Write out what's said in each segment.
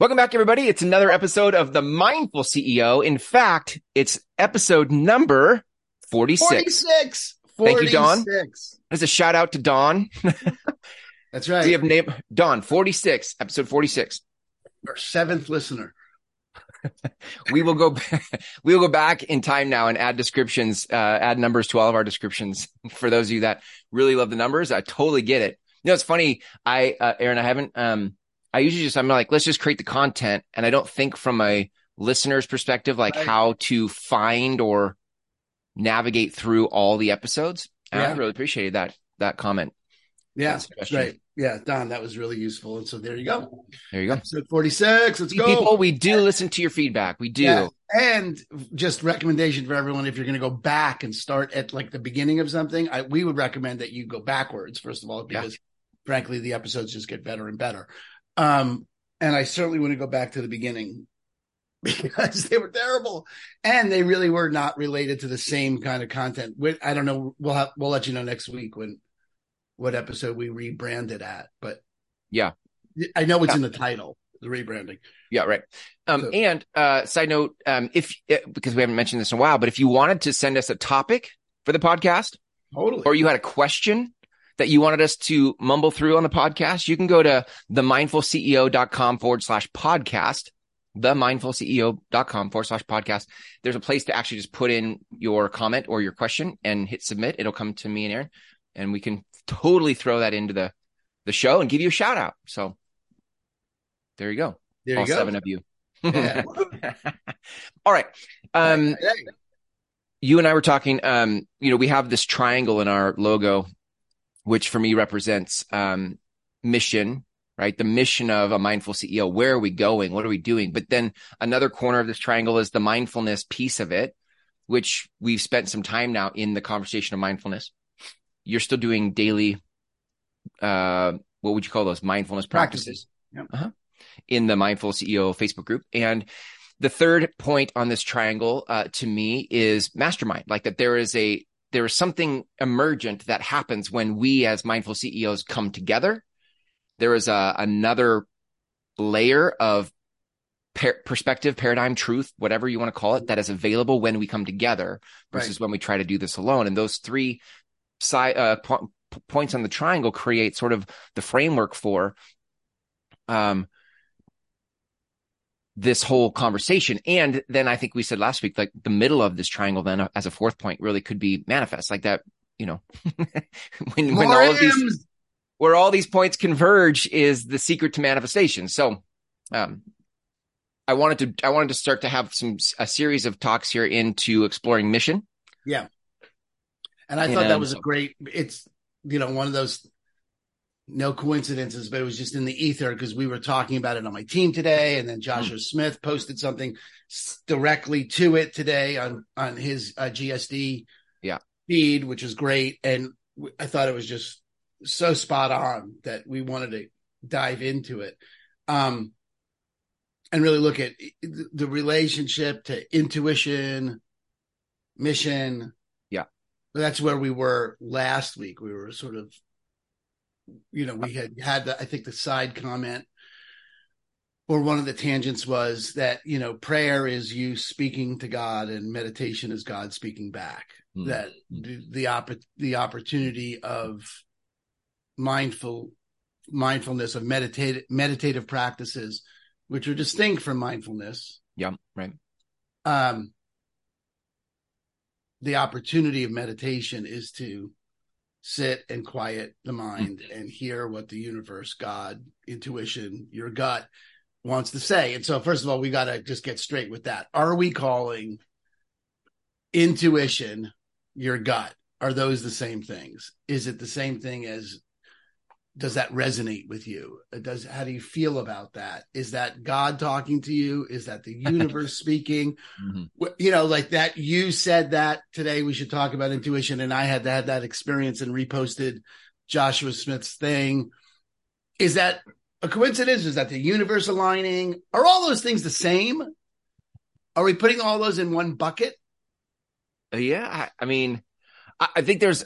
Welcome back, everybody. It's another episode of The Mindful CEO. In fact, it's episode number 46. 46. Thank you, Don. 46. There's a shout out to Don. That's right. we have name Don 46, episode 46. Our seventh listener. We will go, we will go back in time now and add descriptions, uh, add numbers to all of our descriptions. For those of you that really love the numbers, I totally get it. You know, it's funny. I, uh, Aaron, I haven't, um, I usually just, I'm like, let's just create the content. And I don't think from a listener's perspective, like Right. how to find or navigate through all the episodes. And I really appreciated that, that comment. Yeah. That. Right. Yeah. Don, that was really useful. And so there you go. There you go. Episode 46. Let's go. People, we do listen to your feedback. We do. Yeah. And just recommendation for everyone if you're going to go back and start at like the beginning of something, I, we would recommend that you go backwards, first of all, Yeah. because frankly, the episodes just get better and better. Um, and I certainly want to go back to the beginning because they were terrible and they really were not related to the same kind of content. We- I don't know. We'll have, we'll let you know next week when what episode we rebranded at, but Yeah. I know it's Yeah. in the title, the rebranding. Yeah, right. Um, So- and uh, side note, um, if eh, because we haven't mentioned this in a while, but if you wanted to send us a topic for the podcast, Totally. or you had a question that you wanted us to mumble through on the podcast, you can go to themindfulceo.com forward slash podcast. Themindfulceo.com forward slash podcast. There's a place to actually just put in your comment or your question and hit submit. It'll come to me and Aaron, and we can totally throw that into the the show and give you a shout out. So there you go. there you All go. seven of you. Yeah. All right. Um, you and I were talking, um, you know, we have this triangle in our logo, which for me represents, um, mission, right? The mission of a mindful CEO. Where are we going? What are we doing? But then another corner of this triangle is the mindfulness piece of it, which we've spent some time now in the conversation of mindfulness. You're still doing daily, uh, what would you call those mindfulness practices? Practices. Yep. Uh-huh. In the mindful CEO Facebook group. And the third point on this triangle, uh, to me is mastermind, like that there is a, there is something emergent that happens when we as mindful CEOs come together. There is a, another layer of per- perspective, paradigm, truth, whatever you want to call it, that is available when we come together versus when we try to do this alone. And those three side, uh, po- points on the triangle create sort of the framework for, um, this whole conversation. And then I think we said last week, like the middle of this triangle, then uh, as a fourth point really could be manifest like that, you know, when, when all of these, where all these points converge is the secret to manifestation. So, um, I wanted to, I wanted to start to have some, a series of talks here into exploring mission. Yeah, and I thought that was a great. It's you know one of those no coincidences, but it was just in the ether because we were talking about it on my team today, and then Joshua Smith posted something directly to it today on on his uh, GSD Yeah. feed, which is great. And w- I thought it was just so spot on that we wanted to dive into it. Um, and really look at the relationship to intuition, mission, Yeah, that's where we were last week. We were sort of, you know, we had had the, I think the side comment or one of the tangents was that, you know, prayer is you speaking to God and meditation is God speaking back. Hmm. That the, the, opp- the opportunity of mindful, mindfulness of meditative, meditative practices, which are distinct from mindfulness. Yeah. Right. Um, the opportunity of meditation is to sit and quiet the mind mm-hmm. and hear what the universe, God, intuition, your gut wants to say. And so, first of all, we got to just get straight with that. Are we calling intuition your gut? Are those the same things? Is it the same thing as does that resonate with you? Does how do you feel about that? Is that God talking to you? Is that the universe speaking? Mhm. You know, like that. You said that today we should talk about intuition, and I had to had that experience and reposted Joshua Smith's thing. Is that a coincidence? Is that the universe aligning? Are all those things the same? Are we putting all those in one bucket? Uh, Yeah, I, I mean, I, I think there's.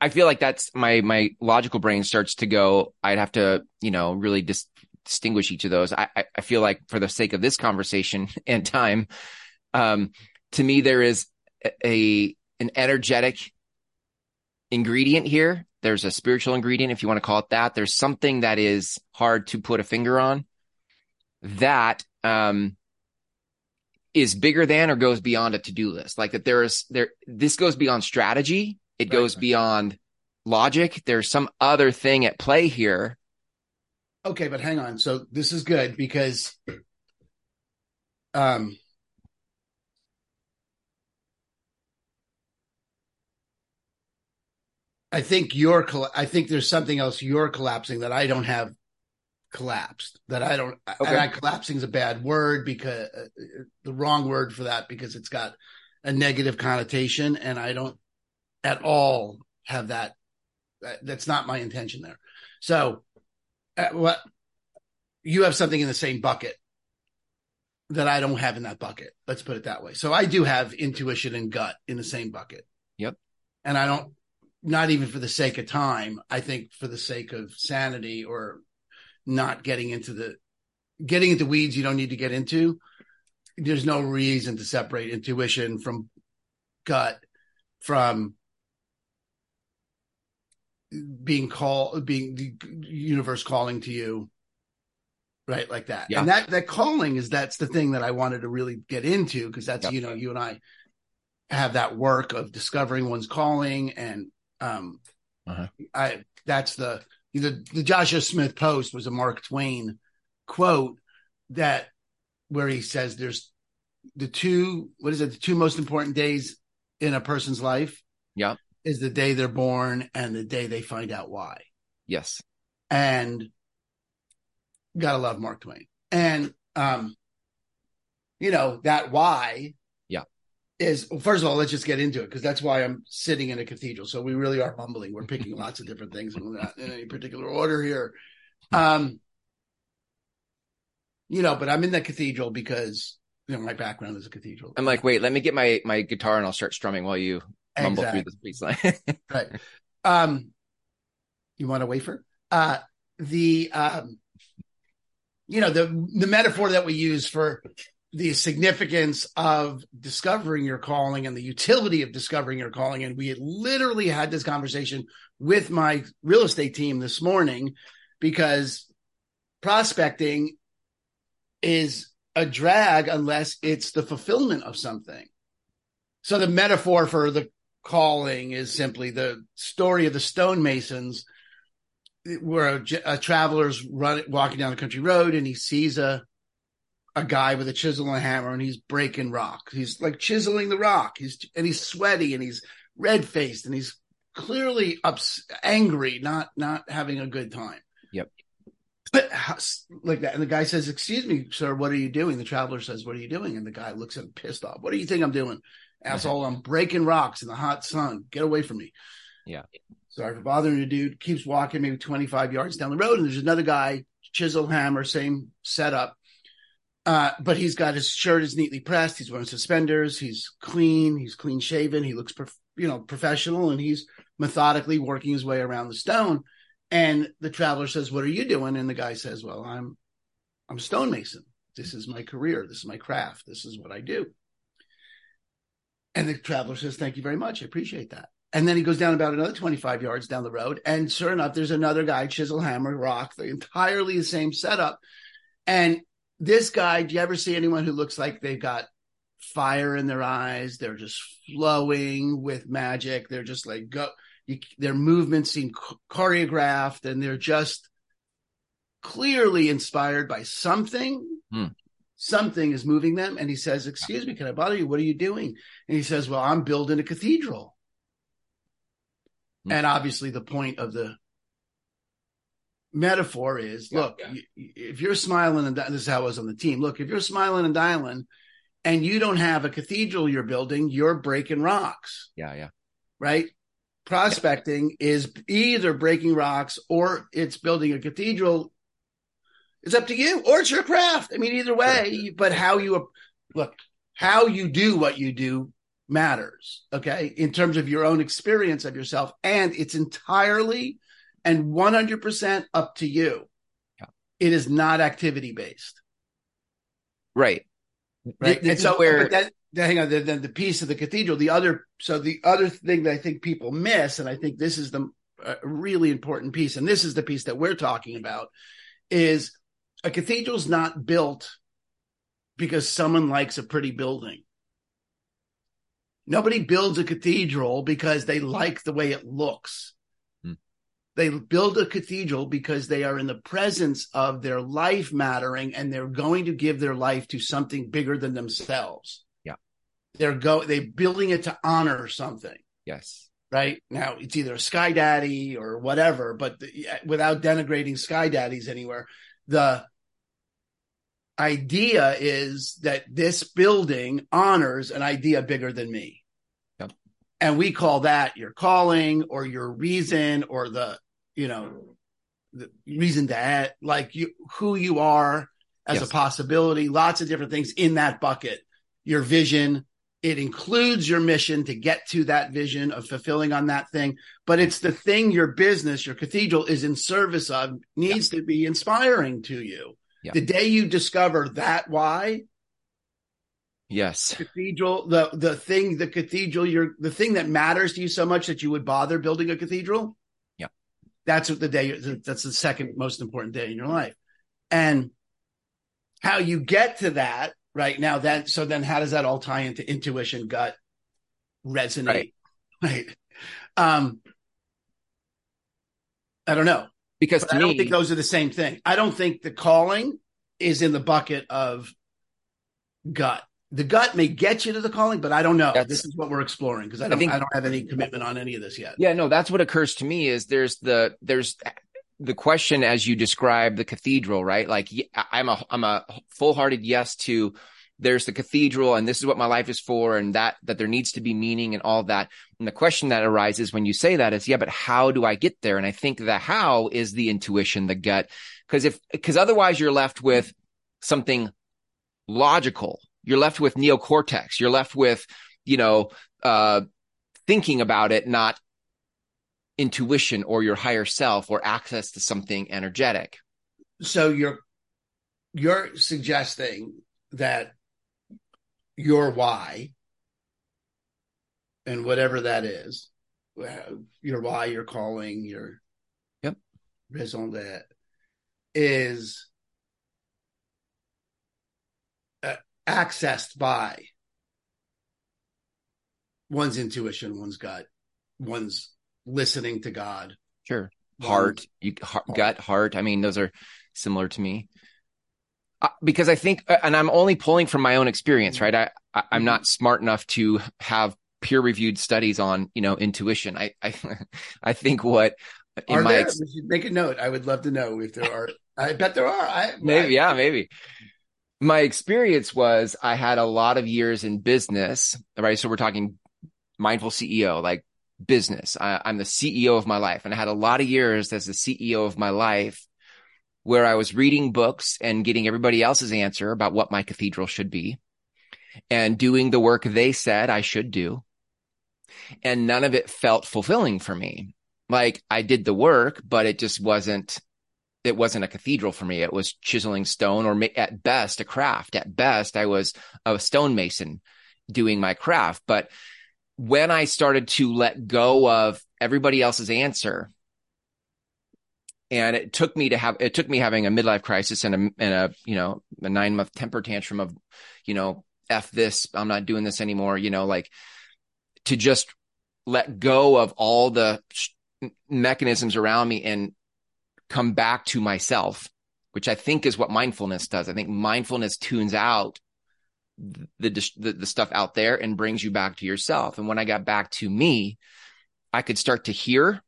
I feel like that's my my logical brain starts to go. I'd have to, you know, really just distinguish each of those. I, I, feel like for the sake of this conversation and time, um, to me, there is a, an energetic ingredient here. There's a spiritual ingredient, if you want to call it that. There's something that is hard to put a finger on that, um, is bigger than or goes beyond a to-do list. Like that there is there, this goes beyond strategy. It right. goes beyond logic. There's some other thing at play here. Okay, but hang on. So this is good because um I think you're I think there's something else you're collapsing that I don't have collapsed that I don't okay. and I collapsing is a bad word because uh, the wrong word for that because it's got a negative connotation and I don't at all have that that's not my intention there. So uh, what you have something in the same bucket that I don't have in that bucket. Let's put it that way. So I do have intuition and gut in the same bucket. Yep. And I don't not even for the sake of time, I think for the sake of sanity or not getting into the getting into weeds you don't need to get into. There's no reason to separate intuition from gut from being called being the universe calling to you right like that yeah. and that that calling is that's the thing that i wanted to really get into because that's you know you and i have that work of discovering one's calling and um uh-huh. i that's the the, the Joshua Smith post was a Mark Twain quote that where he says there's the two what is it the two most important days in a person's life yeah is the day they're born and the day they find out why yes and gotta love mark twain and um you know that why yeah is well, first of all, let's just get into it because that's why I'm sitting in a cathedral. So we really are mumbling. We're picking lots of different things and we're not in any particular order here. Um, you know, but I'm in the cathedral because you know my background is a cathedral. I'm like, wait, let me get my my guitar and I'll start strumming while you mumble exactly. through this piece line. right. Um, you want a wafer? Uh, the um, you know the the metaphor that we use for the significance of discovering your calling and the utility of discovering your calling. And we had literally had this conversation with my real estate team this morning because prospecting is a drag unless it's the fulfillment of something. So the metaphor for the calling is simply the story of the stonemasons where a, a traveler's run, walking down a country road and he sees a a guy with a chisel and a hammer and he's breaking rock. He's like chiseling the rock. He's and he's sweaty and he's red faced and he's clearly ups, angry, not not having a good time. Yep. But like that, and the guy says, "Excuse me, sir, what are you doing?" The traveler says, "What are you doing?" And the guy looks at him pissed off. What do you think I'm doing, asshole? I'm breaking rocks in the hot sun. Get away from me. Yeah. Sorry for bothering you, dude. Keeps walking maybe 25 yards down the road, and there's another guy, chisel hammer, same setup uh, but he's got his shirt is neatly pressed. He's wearing suspenders. He's clean. He's clean shaven. He looks, prof- you know, professional, and he's methodically working his way around the stone. And the traveler says, "What are you doing?" And the guy says, "Well, I'm, I'm stonemason. This is my career. This is my craft. This is what I do." And the traveler says, "Thank you very much. I appreciate that." And then he goes down about another 25 yards down the road. And sure enough, there's another guy, chisel, hammer, rock, the entirely the same setup. And this guy, do you ever see anyone who looks like they've got fire in their eyes? They're just flowing with magic. They're just like go. You, their movements seem choreographed, and they're just clearly inspired by something. Hmm. Something is moving them, and he says, "Excuse me, can I bother you? What are you doing?" And he says, "Well, I'm building a cathedral." Hmm. And obviously, the point of the metaphor is yeah, look, yeah. if you're smiling and this is how I was on the team. Look, if you're smiling and dialing and you don't have a cathedral you're building, you're breaking rocks. Yeah, yeah. Right? Prospecting yeah. is either breaking rocks or it's building a cathedral. It's up to you, or it's your craft. I mean, either way, but how you look, how you do what you do matters. Okay. In terms of your own experience of yourself. And it's entirely and 100% up to you. Yeah. it is not activity based. Right. Right. This and so, where- that, hang on, then the piece of the cathedral, the other, so the other thing that I think people miss, and I think this is the uh, really important piece, and this is the piece that we're talking about, is a cathedral's not built because someone likes a pretty building. Nobody builds a cathedral because they like the way it looks. Hmm. They build a cathedral because they are in the presence of their life mattering and they're going to give their life to something bigger than themselves. Yeah. They're go they're building it to honor something Yes. right now it's either a sky daddy or whatever but the, without denigrating sky daddies anywhere the idea is that this building honors an idea bigger than me Yep. and we call that your calling or your reason or the you know the reason to add, like you who you are as Yes. a possibility lots of different things in that bucket your vision it includes your mission to get to that vision of fulfilling on that thing but it's the thing your business your cathedral is in service of needs to be inspiring to you Yeah. the day you discover that why? Yes. cathedral the the thing the cathedral you're the thing that matters to you so much that you would bother building a cathedral? Yeah. that's what the day that's the second most important day in your life. And how you get to that right now that so then how does that all tie into intuition gut resonate? Right, um i don't know Because but to i don't think those are the same thing. I don't think the calling is in the bucket of gut. The gut may get you to the calling but i don't know. This is what we're exploring because I I don't I, think- don't have any commitment on any of this yet. Yeah, no, that's what occurs to me is there's the, there's the question as you describe the cathedral, right? Like I'm a I'm a full hearted yes to there's the cathedral and this is what my life is for and that, that there needs to be meaning and all that. And the question that arises when you say that is, yeah, but how do I get there? And I think the how is the intuition, the gut. Cause if, cause otherwise you're left with something logical. You're left with neocortex. You're left with, you know, uh, thinking about it, not intuition or your higher self or access to something energetic. so you're you're suggesting that your why and whatever that is your why your calling your Yep. raison d'etre is uh, accessed by one's intuition one's gut one's listening to god Sure. Heart, you, heart, gut, heart. I mean, those are similar to me. Uh, because I think, uh, and I'm only pulling from my own experience, right? I, I'm not smart enough to have peer reviewed studies on, you know, intuition. I, I, I think what in are my, there ex- we should make a note i would love to know if there are i bet there are i maybe, I- yeah, maybe. My experience was I had a lot of years in business, right? So we're talking mindful CEO, like business. I, I'm the CEO of my life. And I had a lot of years as the CEO of my life where I was reading books and getting everybody else's answer about what my cathedral should be and doing the work they said I should do. And none of it felt fulfilling for me. Like I did the work, but it just wasn't, it wasn't a cathedral for me. It was chiseling stone or at best a craft. At best, I was a stonemason doing my craft. But when I started to let go of everybody else's answer, and it took me to have it took me having a midlife crisis and a and a you know a nine month temper tantrum of you know f this I'm not doing this anymore you know like to just let go of all the sh- mechanisms around me and come back to myself which I think is what mindfulness does I think mindfulness tunes out the, the the stuff out there and brings you back to yourself. And when I got back to me, I could start to hear.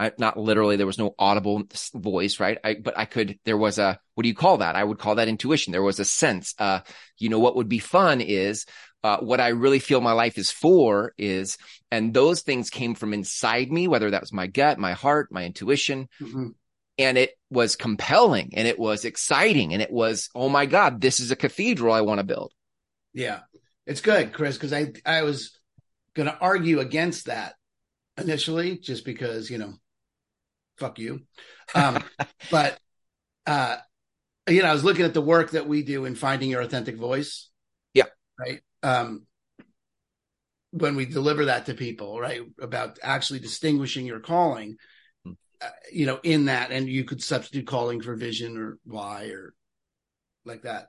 I, not literally, there was no audible voice, right? I, but I could. There was a what do you call that? I would call that intuition. There was a sense. Uh, you know what would be fun is uh, what I really feel my life is for is, and those things came from inside me, whether that was my gut, my heart, my intuition, Mhm. and it was compelling and it was exciting and it was, oh my God, this is a cathedral I want to build. Yeah, it's good, Chris, because I I was going to argue against that initially, just because you know, fuck you. Um, but uh, you know, I was looking at the work that we do in finding your authentic voice. Yeah. Right. Um, when we deliver that to people, right, about actually distinguishing your calling, hmm. uh, you know, in that, and you could substitute calling for vision or why or like that.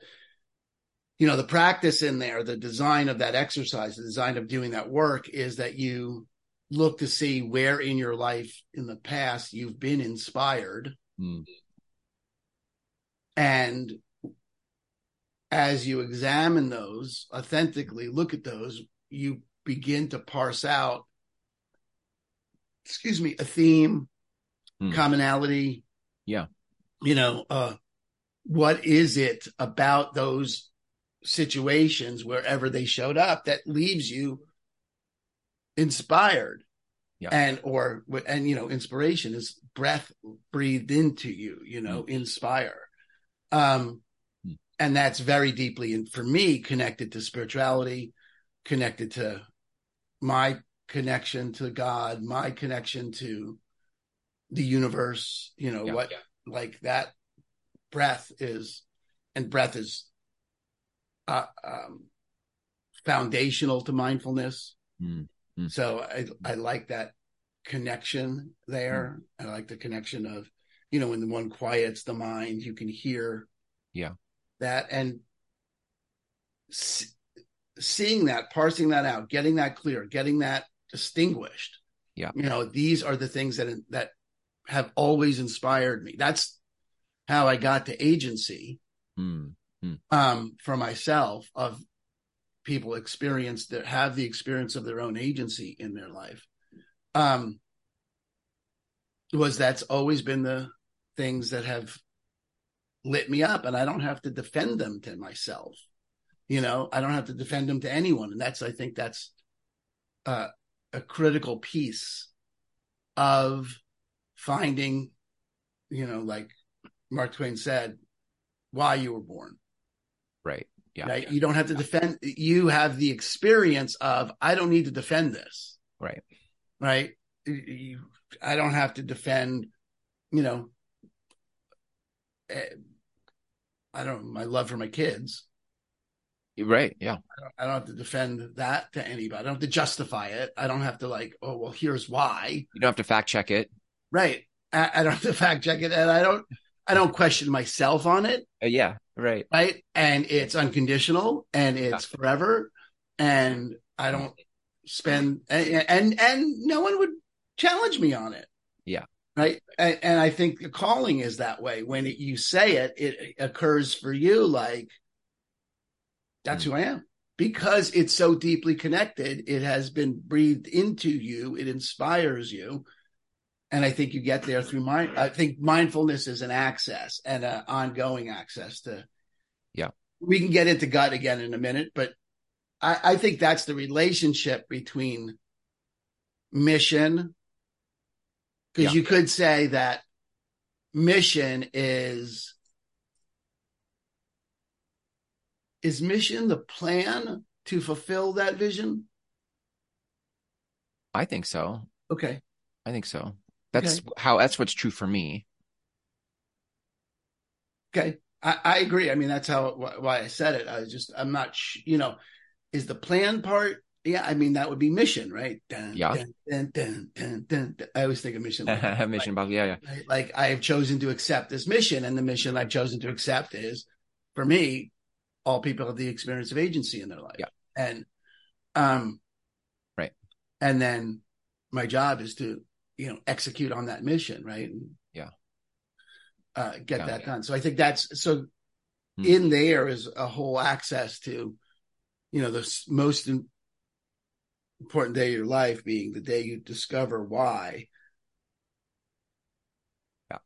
You know, the practice in there, the design of that exercise, the design of doing that work is that you look to see where in your life in the past you've been inspired. Hmm. And as you examine those authentically, look at those, you begin to parse out, excuse me, a theme, hmm. commonality. Yeah. You know, uh, what is it about those situations wherever they showed up that leaves you inspired yeah. and or and you know inspiration is breath breathed into you you know mm. inspire um mm. and that's very deeply and for me connected to spirituality connected to my connection to God, my connection to the universe, you know, yeah, what yeah. like that breath is, and breath is uh, um, foundational to mindfulness. Mm, mm. So I, I like that connection there. Mm. I like the connection of, you know, when the one quiets the mind, you can hear yeah that and seeing that, parsing that out, getting that clear, getting that distinguished. Yeah. You know, these are the things that that have always inspired me. That's how I got to agency mm. Mm. Um, for myself of people experience that have the experience of their own agency in their life. Um, was that's always been the things that have lit me up and I don't have to defend them to myself. You know, I don't have to defend them to anyone. And that's, I think that's uh, a critical piece of finding, you know, like Mark Twain said, why you were born. Right. Yeah. Right. Yeah. You don't have to defend. You have the experience of, I don't need to defend this. Right. Right. You, I don't have to defend, you know, eh, I don't my love for my kids. Right. Yeah. I don't, I don't, have to defend that to anybody. I don't have to justify it. I don't have to like, oh, well, here's why. You don't have to fact check it. Right. I, I don't have to fact check it. And I don't, I don't question myself on it. Uh, yeah. Right. Right. And it's unconditional and it's yeah. forever. And I don't spend, and, and, and no one would challenge me on it. Yeah. Right. And, and I think the calling is that way. When it, you say it, it occurs for you like, that's who I am because it's so deeply connected. It has been breathed into you. It inspires you. And I think you get there through mind. I think mindfulness is an access and an ongoing access to. Yeah. We can get into gut again in a minute, but I, I think that's the relationship between mission. Because yeah. you could say that mission is is mission the plan to fulfill that vision? I think so. Okay. I think so. That's okay. how that's what's true for me. Okay. I, I agree. I mean, that's how why I said it. I just I'm not you know, is the plan part yeah, I mean that would be mission, right? Dun, yeah. Dun, dun, I always think of mission. Like mission, like, yeah, yeah. Like I have chosen to accept this mission, and the mission I've chosen to accept is, for me, all people have the experience of agency in their life. Yeah. And um right. And then my job is to, you know, execute on that mission, right? And, yeah. Uh, get yeah, that yeah. done. So I think that's so hmm. in there is a whole access to, you know, the most important day of your life being the day you discover why Yeah.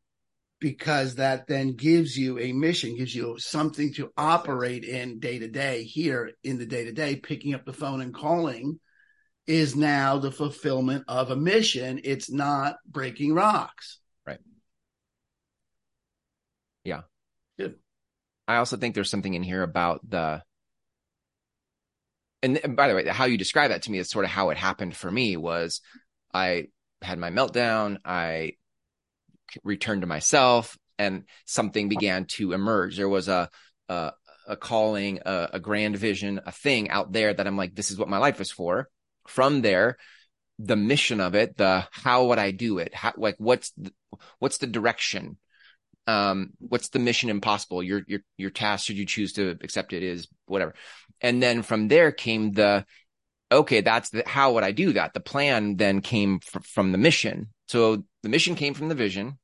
because that then gives you a mission, gives you something to operate in day to day here in the day to day, picking up the phone and calling is now the fulfillment of a mission. It's not breaking rocks. Right. Yeah. Good. I also think there's something in here about the, and, and by the way, how you describe that to me is sort of how it happened for me was I had my meltdown. I returned to myself, and something began to emerge. There was a, a, a calling, a, a grand vision, a thing out there that I'm like, this is what my life is for. From there, the mission of it, the how would I do it? How, like what's the, what's the direction? Um, what's the mission impossible? Your your your task, should you choose to accept it, is whatever. And then from there came the okay, that's the how would I do that? The plan then came fr- from the mission. So the mission came from the vision.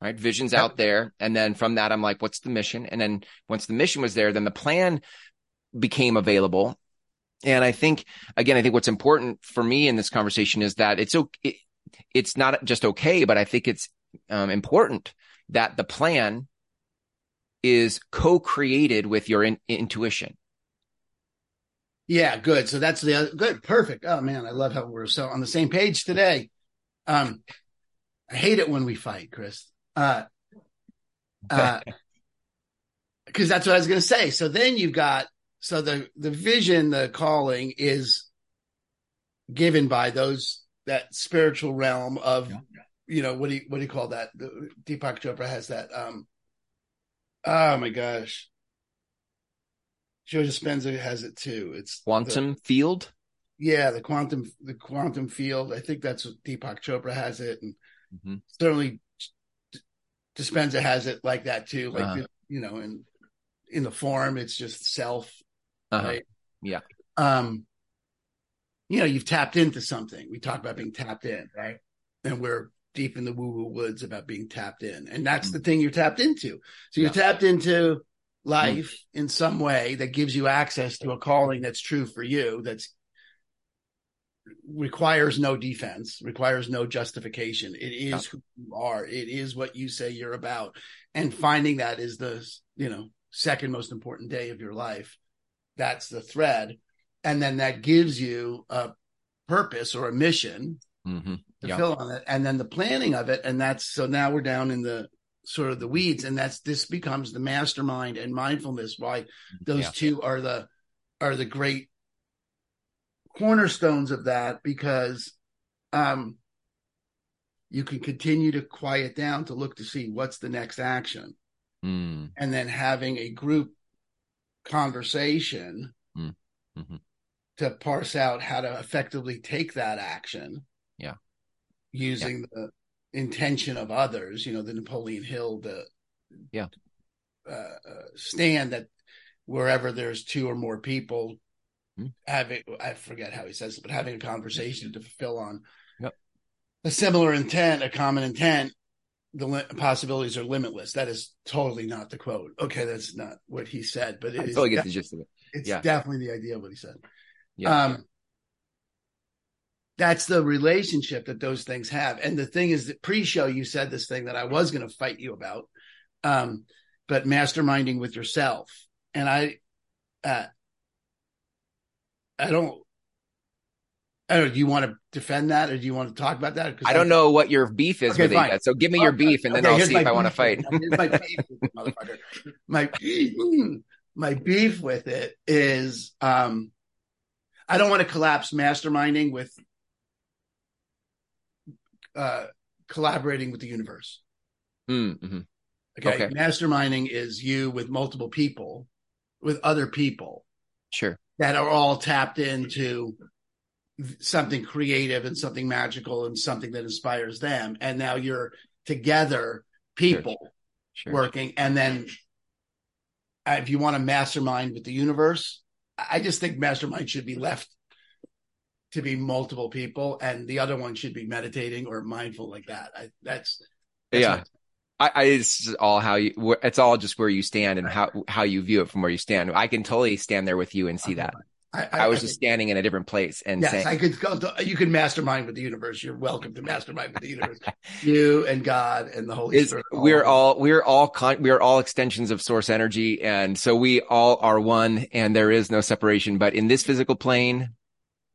Right? Vision's out there. And then from that, I'm like, what's the mission? And then once the mission was there, then the plan became available. And I think, again, I think what's important for me in this conversation is that it's okay. It's not just okay, but I think it's um, important that the plan is co-created with your in- intuition. Yeah, good. So that's the other, good, perfect. Oh man, I love how we're so on the same page today. Um, I hate it when we fight, Chris. Uh, uh, because that's what I was going to say. So then you've got so the the vision, the calling is given by those that spiritual realm of Yeah. you know what do you what do you call that? Deepak Chopra has that. Um, oh my gosh, Joe Dispenza has it too. It's the- Quantum field. yeah, the quantum the quantum field. I think that's what Deepak Chopra has it, and Mhm. certainly Dispenza has it like that too. Like Uh-huh. you know, in in the form, it's just self. Uh-huh. Right. Yeah. Um, you know, you've tapped into something. We talk about being tapped in, right? And we're deep in the woo woo woods about being tapped in, and that's the thing you're tapped into. So you're Mm. Yeah. tapped into life in some way that gives you access to a calling that's true for you. That's requires no defense, requires no justification. It is Yeah. who you are. It is what you say you're about. And finding that is the, you know, second most important day of your life. That's the thread. And then that gives you a purpose or a mission Mm-hmm. to Yeah. fill on it. And then the planning of it. And that's so now we're down in the sort of the weeds. And that's this becomes the mastermind and mindfulness. Why those Yeah. two are the are the great cornerstones of that because um you can continue to quiet down to look to see what's the next action Mm. and then having a group conversation Mm. Mhm. to parse out how to effectively take that action Yeah. using the intention of others you know the napoleon hill the Yeah. uh, uh, stand that wherever there's two or more people Mm. having i forget how he says it but having a conversation to fulfill on Yep. a similar intent a common intent the li- possibilities are limitless that is totally not the quote okay that's not what he said but it I is totally get the gist of it. it's yeah. definitely the idea of what he said Yeah. um that's the relationship that those things have and the thing is that pre-show you said this thing that i was going to fight you about um but masterminding with yourself and i uh i don't I don't know. Do you want to defend that, or do you want to talk about that? I don't know what your beef is Okay, with it yet. So give me your beef and then okay, I'll see if I want to fight. with it. Here's my beef with motherfucker. My my beef with it is um I don't want to collapse masterminding with uh collaborating with the universe. Mm, mhm. Okay? Okay. Masterminding is you with multiple people, with other people Sure. that are all tapped into something creative and something magical and something that inspires them. And now you're together, people Sure. working. And then uh, if you want to mastermind with the universe, I just think mastermind should be left to be multiple people and the other one should be meditating or mindful like that. I, that's, that's yeah. I, I it's all how you it's all just where you stand and how how you view it from where you stand. I can totally stand there with you and see that. I, I, was I just standing in a different place and Yes, saying I could go. To, you can mastermind with the universe. You're welcome to mastermind with the universe. you and God and the Holy Spirit. we're all we're all con- we're all extensions of source energy and so we all are one and there is no separation but in this physical plane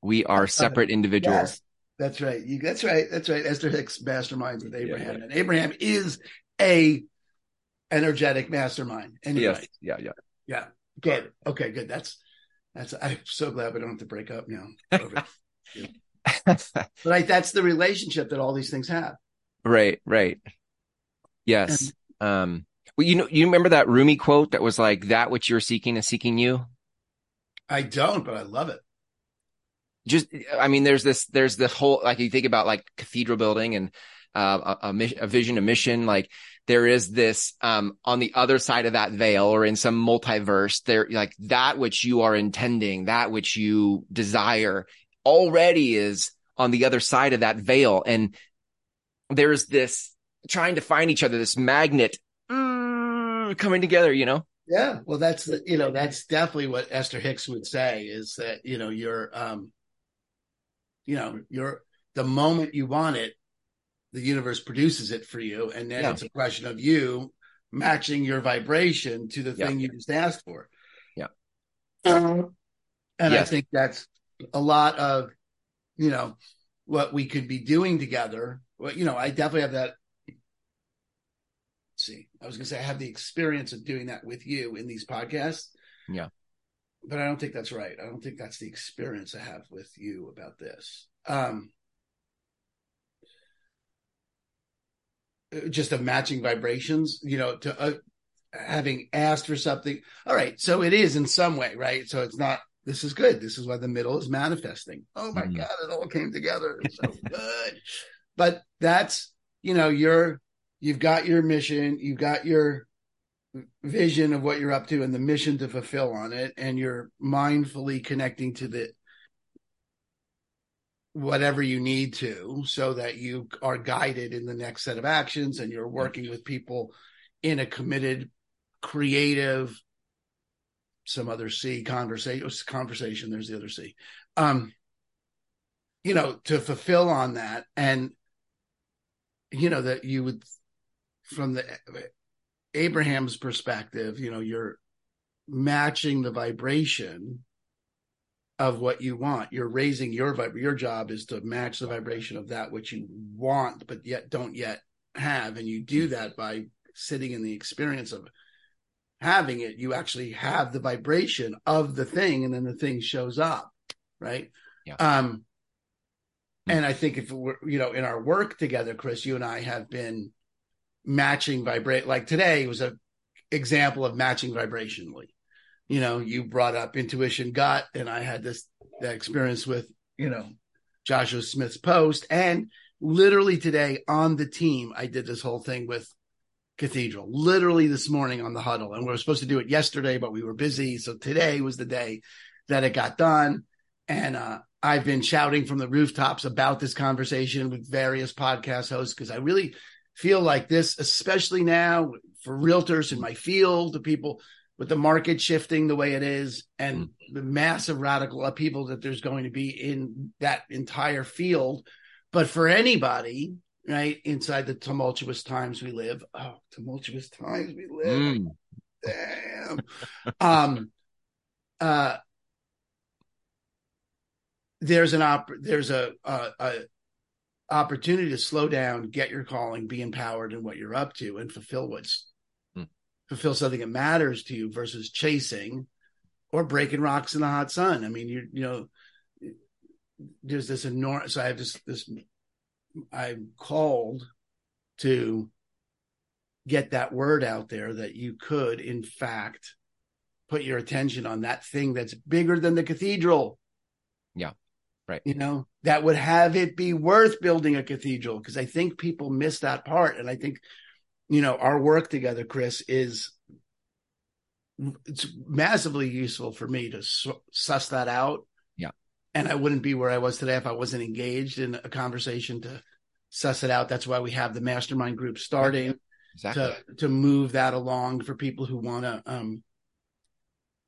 we are separate individuals Yes, that's right. You, that's right. That's right. Esther Hicks masterminds with Abraham, and Abraham is a energetic mastermind. Anyway, yes yeah yeah yeah, good. Okay, good. That's that's. I'm so glad we don't have to break up now. Over- But like, that's the relationship that all these things have. right right Yes. And, um, well, you know, you remember that Rumi quote that was like, that which you're seeking is seeking you? I don't, but I love it. Just, I mean, there's this, there's the whole, like you think about like cathedral building and, uh, a, a, a vision, a mission, like there is this, um, on the other side of that veil or in some multiverse, there, like that which you are intending, that which you desire already is on the other side of that veil. And there's this trying to find each other, this magnet mm, coming together, you know? Yeah. Well, that's the, you know, that's definitely what Esther Hicks would say is that, you know, you're, um, you know, you're the moment you want it, the universe produces it for you. And then yeah. it's a question of you matching your vibration to the yeah. thing you just asked for. Yeah. Um, and yes. I think that's a lot of, you know, what we could be doing together. Well, you know, I definitely have that. see, I was going to say I have the experience of doing that with you in these podcasts. Yeah. But I don't think that's right. I don't think that's the experience I have with you about this. Um, just of matching vibrations, you know, to uh, having asked for something. All right. So it is in some way, right? So it's not this is good. This is why the middle is manifesting. Oh my mm-hmm. God, it all came together. It's so good. But that's, you know, you're, you've got your mission, you've got your vision of what you're up to and the mission to fulfill on it. And you're mindfully connecting to the, whatever you need to so that you are guided in the next set of actions and you're working with people in a committed, creative, some other C conversation conversation. There's the other C. Um, you know, to fulfill on that and you know, that you would from the Abraham's perspective, you know, you're matching the vibration of what you want. You're raising your vib. Your job is to match the vibration of that which you want, but yet don't yet have, and you do that by sitting in the experience of having it, you actually have the vibration of the thing, and then the thing shows up, right? Yeah. Um, mm-hmm. and I think if we're, you know, in our work together, Chris, you and I have been matching vibrate. Like today was a example of matching vibrationally. You know, you brought up intuition, gut, and I had this that experience with you know Joshua Smith's post, and literally today on the team, I did this whole thing with Cathedral literally this morning on the huddle. And we were supposed to do it yesterday, but we were busy. So today was the day that it got done. And uh, I've been shouting from the rooftops about this conversation with various podcast hosts because I really feel like this, especially now for realtors in my field, the people with the market shifting the way it is and mm. the massive radical upheaval that there's going to be in that entire field. But for anybody right inside the tumultuous times we live oh tumultuous times we live mm. damn um uh there's an op there's a, a, a opportunity to slow down get your calling be empowered in what you're up to and fulfill what's. Fulfill something that matters to you versus chasing or breaking rocks in the hot sun i mean you you know there's this enormous so i have this this I'm called to get that word out there that you could, in fact, put your attention on that thing that's bigger than the cathedral. Yeah. Right. You know, that would have it be worth building a cathedral because I think people miss that part. And I think, you know, our work together, Chris, is it's massively useful for me to suss that out Yeah. and I wouldn't be where I was today if I wasn't engaged in a conversation to suss it out. That's why we have the mastermind group starting exactly. to to move that along for people who want to, um,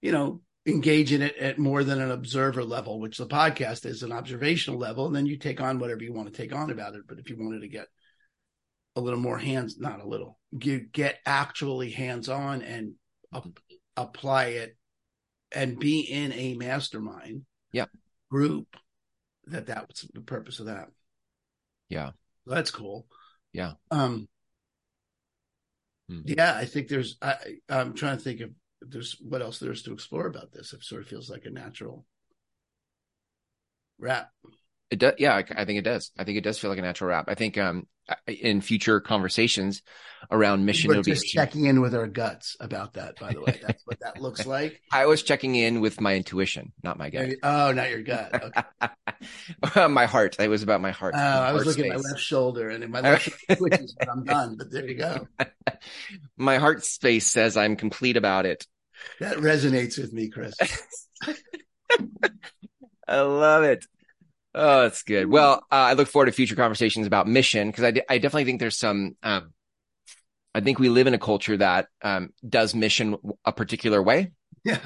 you know, engage in it at more than an observer level, which the podcast is an observational level, and then you take on whatever you want to take on about it. But if you wanted to get a little more hands, not a little, get, get actually hands on and apply it and be in a mastermind. Yeah group that that was the purpose of that. Yeah. That's cool. Yeah. Um, hmm. yeah, I think there's, I, I'm trying to think of there's what else there is to explore about this. It sort of feels like a natural wrap. It does. Yeah, I, I, think it does. I think it does feel like a natural wrap. I think um, in future conversations around mission, we're just checking in with our guts about that. By the way, that's what that looks like. I was checking in with my intuition, not my gut. Oh, not your gut. Okay. my heart. It was about my heart. Oh, I was looking space. at my left shoulder, and my left twitches, but I'm done. But there you go. my heart space says I'm complete about it. That resonates with me, Chris. I love it. Oh, that's good. Well, uh, I look forward to future conversations about mission because I, d- I definitely think there's some. Um, I think we live in a culture that um, does mission a particular way. Yeah,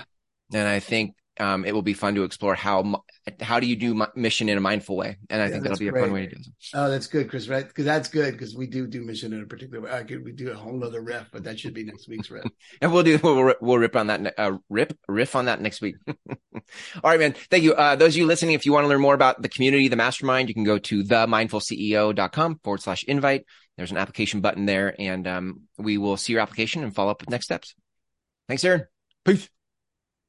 and I think um, it will be fun to explore how how do you do mission in a mindful way, and I yeah, think that'll be a fun way to do it. Oh, that's good, Chris. Right? Because that's good because we do do mission in a particular way. I could we do a whole other riff, but that should be next week's riff. and we'll do we'll we'll rip on that uh, rip riff on that next week. All right, man. Thank you. Uh, those of you listening, if you want to learn more about the community, the mastermind, you can go to themindfulceo.com forward slash invite. There's an application button there, and um, we will see your application and follow up with next steps. Thanks, Aaron. Peace.